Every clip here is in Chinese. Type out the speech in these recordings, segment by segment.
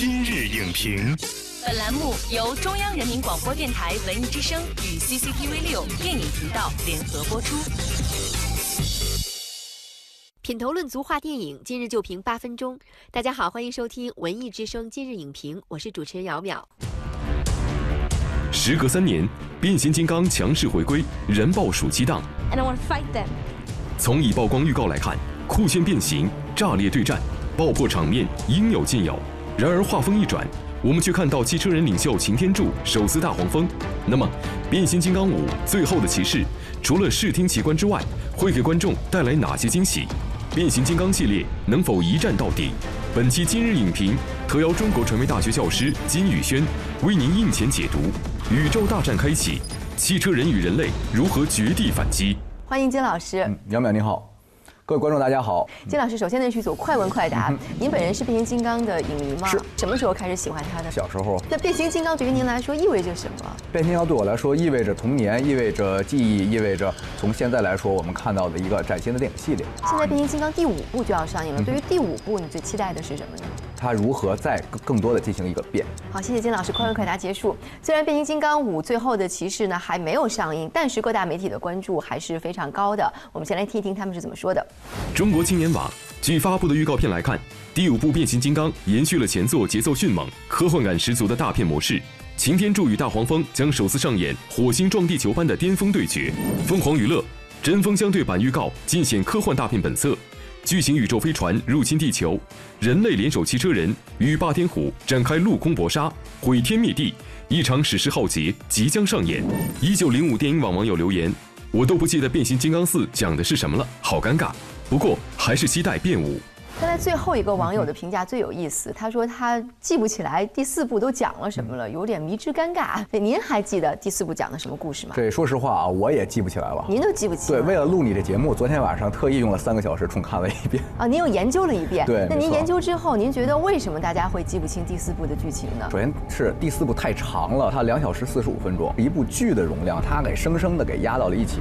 今日影评，本栏目由中央人民广播电台文艺之声与 CCTV 六电影频道联合播出。品头论足话电影，今日就评八分钟。大家好，欢迎收听文艺之声今日影评，我是主持人姚淼。时隔三年，变形金刚强势回归，人爆暑期档。and I want to fight them. 从已曝光预告来看，酷炫变形、炸裂对战、爆破场面应有尽有。然而话锋一转，我们却看到汽车人领袖擎天柱手撕大黄蜂。那么，《变形金刚五：最后的骑士》除了视听奇观之外，会给观众带来哪些惊喜？变形金刚系列能否一战到底？本期今日影评特邀中国传媒大学教师金宇轩为您应前解读：宇宙大战开启，汽车人与人类如何绝地反击？欢迎金老师。嗯，淼你好，各位观众大家好。金老师，首先呢是一组快问快答。您本人是变形金刚的影迷吗？是。什么时候开始喜欢他的？小时候，那变形金刚对于您来说意味着什么？变形金刚对我来说意味着童年，意味着记忆，意味着从现在来说我们看到的一个崭新的电影系列。现在变形金刚第五部就要上映了，嗯对于第五部你最期待的是什么呢？它如何再更更多的进行一个变？好，谢谢金老师，快问快答结束。虽然《变形金刚五：最后的骑士》呢还没有上映，但是各大媒体的关注还是非常高的。我们先来听一听他们是怎么说的。中国青年网据发布的预告片来看，第五部变形金刚延续了前作节奏迅猛、科幻感十足的大片模式。擎天柱与大黄蜂将首次上演火星撞地球般的巅峰对决。凤凰娱乐针锋相对版预告尽显科幻大片本色。巨型宇宙飞船入侵地球，人类联手汽车人与霸天虎展开陆空搏杀，毁天灭地，一场史诗浩劫即将上演。一九零五电影网网友留言：“我都不记得变形金刚四讲的是什么了，好尴尬。不过还是期待变五。”看来最后一个网友的评价最有意思，他说他记不起来第四部都讲了什么了，有点迷之尴尬。对，您还记得第四部讲的什么故事吗？对说实话啊，我也记不起来了。您都记不起对，为了录你这节目，昨天晚上特意用了三个小时重看了一遍。啊，您又研究了一遍。对那您研究之后，您觉得为什么大家会记不清第四部的剧情呢？首先是第四部太长了，它两小时四十五分钟，一部剧的容量，它给生生的给压到了一起。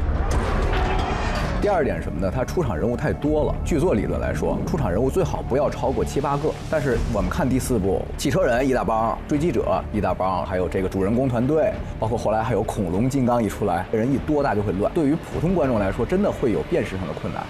第二点是什么呢？它出场人物太多了。剧作理论来说，出场人物最好不要超过七八个。但是我们看第四部，汽车人一大帮，追击者一大帮，还有这个主人公团队，包括后来还有恐龙金刚一出来，人一多大就会乱。对于普通观众来说，真的会有辨识上的困难。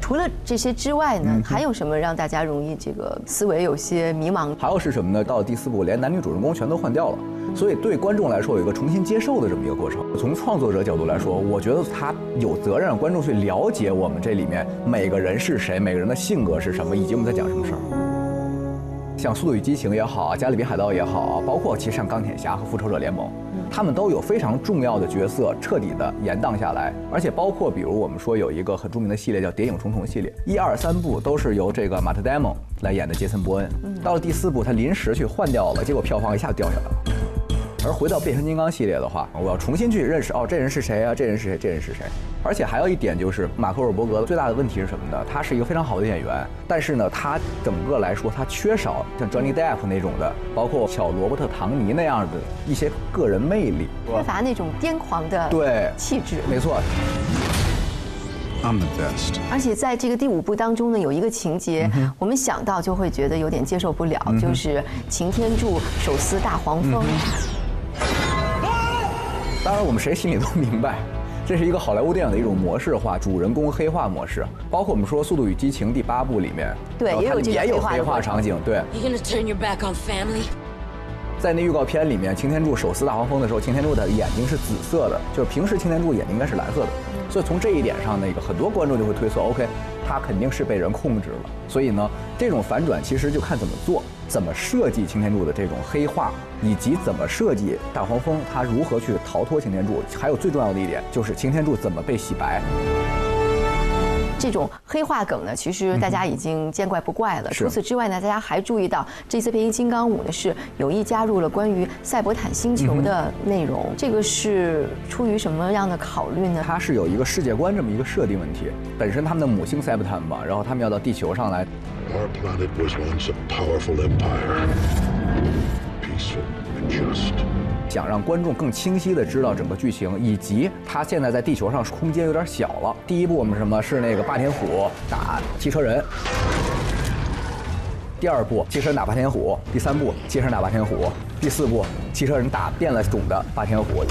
除了这些之外嗯呢，还有什么让大家容易这个思维有些迷茫？还有是什么呢？到了第四部，连男女主人公全都换掉了，所以对观众来说有一个重新接受的这么一个过程。从创作者角度来说，我觉得他有责任让观众去了解我们这里面每个人是谁，每个人的性格是什么，以及我们在讲什么事儿。像《速度与激情》也好啊，《加勒比海盗》也好啊，包括其实像钢铁侠和复仇者联盟，他们都有非常重要的角色彻底的延宕下来，而且包括比如我们说有一个很著名的系列叫《谍影重重》系列，一二三部都是由这个马特·戴蒙来演的杰森·伯恩，到了第四部他临时去换掉了，结果票房一下就掉下来了。而回到变形金刚系列的话，我要重新去认识哦，这人是谁啊？这人是谁？这人是谁？而且还有一点就是，马克·沃尔伯格最大的问题是什么呢？他是一个非常好的演员，但是呢，他整个来说他缺少像 Johnny Depp 那种的，包括小罗伯特·唐尼那样的一些个人魅力。缺乏那种癫狂的对气质。没错，I'm the best。而且在这个第五部当中呢，有一个情节，我们想到就会觉得有点接受不了，就是擎天柱手撕大黄蜂。当然我们谁心里都明白。这是一个好莱坞电影的一种模式化，主人公黑化模式，包括我们说《速度与激情》第八部里面，对也有这个也有黑黑化场景，对。You gonna turn your back on family? 在那预告片里面，擎天柱手撕大黄蜂的时候，擎天柱的眼睛是紫色的，就是平时擎天柱眼睛应该是蓝色的，所以从这一点上，那个很多观众就会推测，OK，他肯定是被人控制了。所以呢，这种反转其实就看怎么做，怎么设计擎天柱的这种黑化，以及怎么设计大黄蜂他如何去逃脱擎天柱，还有最重要的一点就是擎天柱怎么被洗白。这种黑化梗呢，其实大家已经见怪不怪了。是除此之外呢，大家还注意到这次《变形金刚五》呢是有意加入了关于赛博坦星球的内容，这个是出于什么样的考虑呢？它是有一个世界观这么一个设定问题，本身他们的母星塞伯坦嘛，然后他们要到地球上来 Our planet was once a powerful empire. 想让观众更清晰的知道整个剧情，以及他现在在地球上空间有点小了。第一部我们什么是那个霸天虎打汽车人，第二部汽车人打霸天虎，第三部汽车人打霸天虎，第四部汽车人打变了种的霸天虎。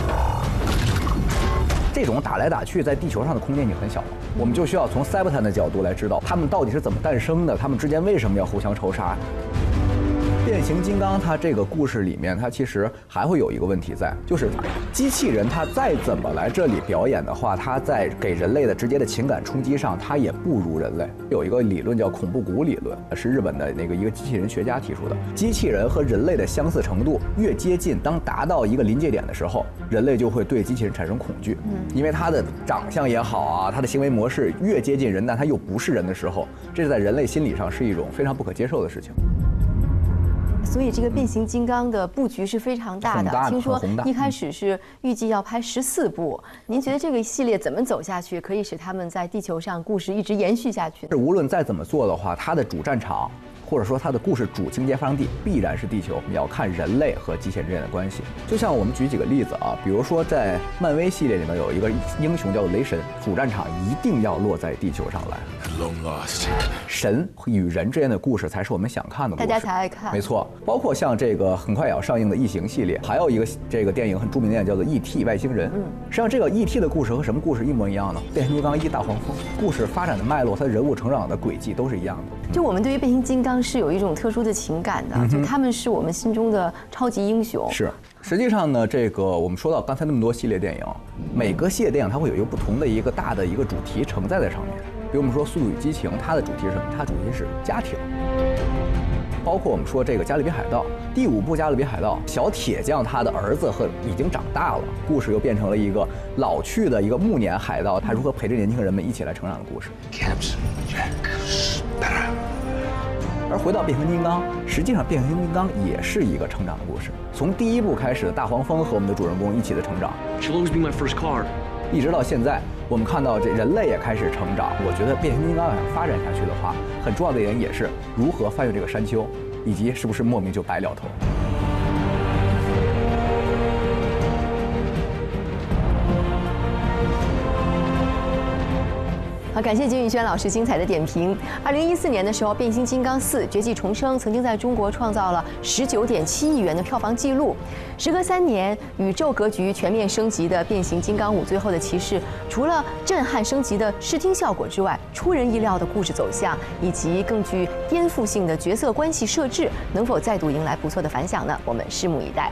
这种打来打去，在地球上的空间已经很小了，我们就需要从塞伯坦的角度来知道他们到底是怎么诞生的，他们之间为什么要互相仇杀。变形金刚它这个故事里面，它其实还会有一个问题在，就是机器人它再怎么来这里表演的话，它在给人类的直接的情感冲击上，它也不如人类。有一个理论叫恐怖谷理论，是日本的那个一个机器人学家提出的。机器人和人类的相似程度越接近，当达到一个临界点的时候，人类就会对机器人产生恐惧，因为它的长相也好啊，它的行为模式越接近人，但它又不是人的时候，这是在人类心理上是一种非常不可接受的事情。所以这个变形金刚的布局是非常大的，大听说一开始是预计要拍十四部。您觉得这个系列怎么走下去，可以使他们在地球上故事一直延续下去是？无论再怎么做的话，它的主战场，或者说它的故事主情节发生地必然是地球。你要看人类和机器人之间的关系。就像我们举几个例子啊，比如说在漫威系列里面有一个英雄叫做雷神，主战场一定要落在地球上来。Long lost. 神与人之间的故事才是我们想看的故事，大家才爱看没错，包括像这个很快也要上映的《异形》系列，还有一个这个电影很著名的电影叫做《E.T. 外星人》。嗯，实际上这个 E.T. 的故事和什么故事一模一样呢？变形金刚一大黄蜂，故事发展的脉络，它的人物成长的轨迹都是一样的。就我们对于变形金刚是有一种特殊的情感的，就他们是我们心中的超级英雄。是，实际上呢，这个我们说到刚才那么多系列电影，每个系列电影它会有一个不同的一个大的一个主题承载在上面。比如我们说《速度与激情》，它的主题是什么？它的主题是家庭。包括我们说这个《加勒比海盗》第五部《加勒比海盗》，小铁匠他的儿子和已经长大了，故事又变成了一个老去的一个暮年海盗，他如何陪着年轻人们一起来成长的故事。Captain Jack Sparrow. 而回到变形金刚，实际上变形金刚也是一个成长的故事。从第一部开始，大黄蜂和我们的主人公一起的成长，She'll always be my first car. 一直到现在，我们看到这人类也开始成长。我觉得变形金刚要想发展下去的话，很重要的一点也是如何翻越这个山丘，以及是不是莫名就白了头。好，感谢金宇轩老师精彩的点评。二零一四年的时候，《变形金刚四：绝迹重生》曾经在中国创造了十九点七亿元的票房纪录。时隔三年，宇宙格局全面升级的《变形金刚五：最后的骑士》，除了震撼升级的视听效果之外，出人意料的故事走向以及更具颠覆性的角色关系设置，能否再度迎来不错的反响呢？我们拭目以待。